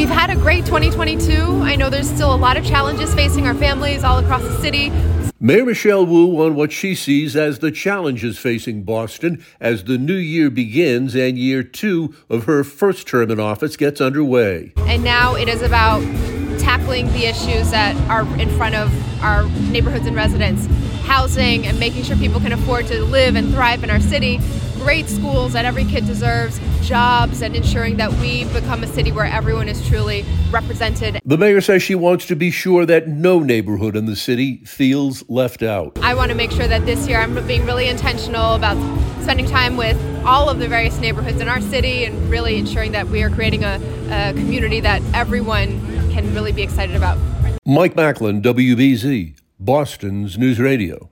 We've had a great 2022. I know there's still a lot of challenges facing our families all across the city. Mayor Michelle Wu on what she sees as the challenges facing Boston as the new year begins and year two of her first term in office gets underway. And now it is about tackling the issues that are in front of our neighborhoods and residents housing and making sure people can afford to live and thrive in our city, great schools that every kid deserves, jobs, and ensuring that we become a city where everyone is truly represented. The mayor says she wants to be sure that no neighborhood in the city feels left out. I want to make sure that this year I'm being really intentional about spending time with all of the various neighborhoods in our city and really ensuring that we are creating a, a community that everyone can really be excited about. Mike Macklin, WBZ, Boston's News Radio.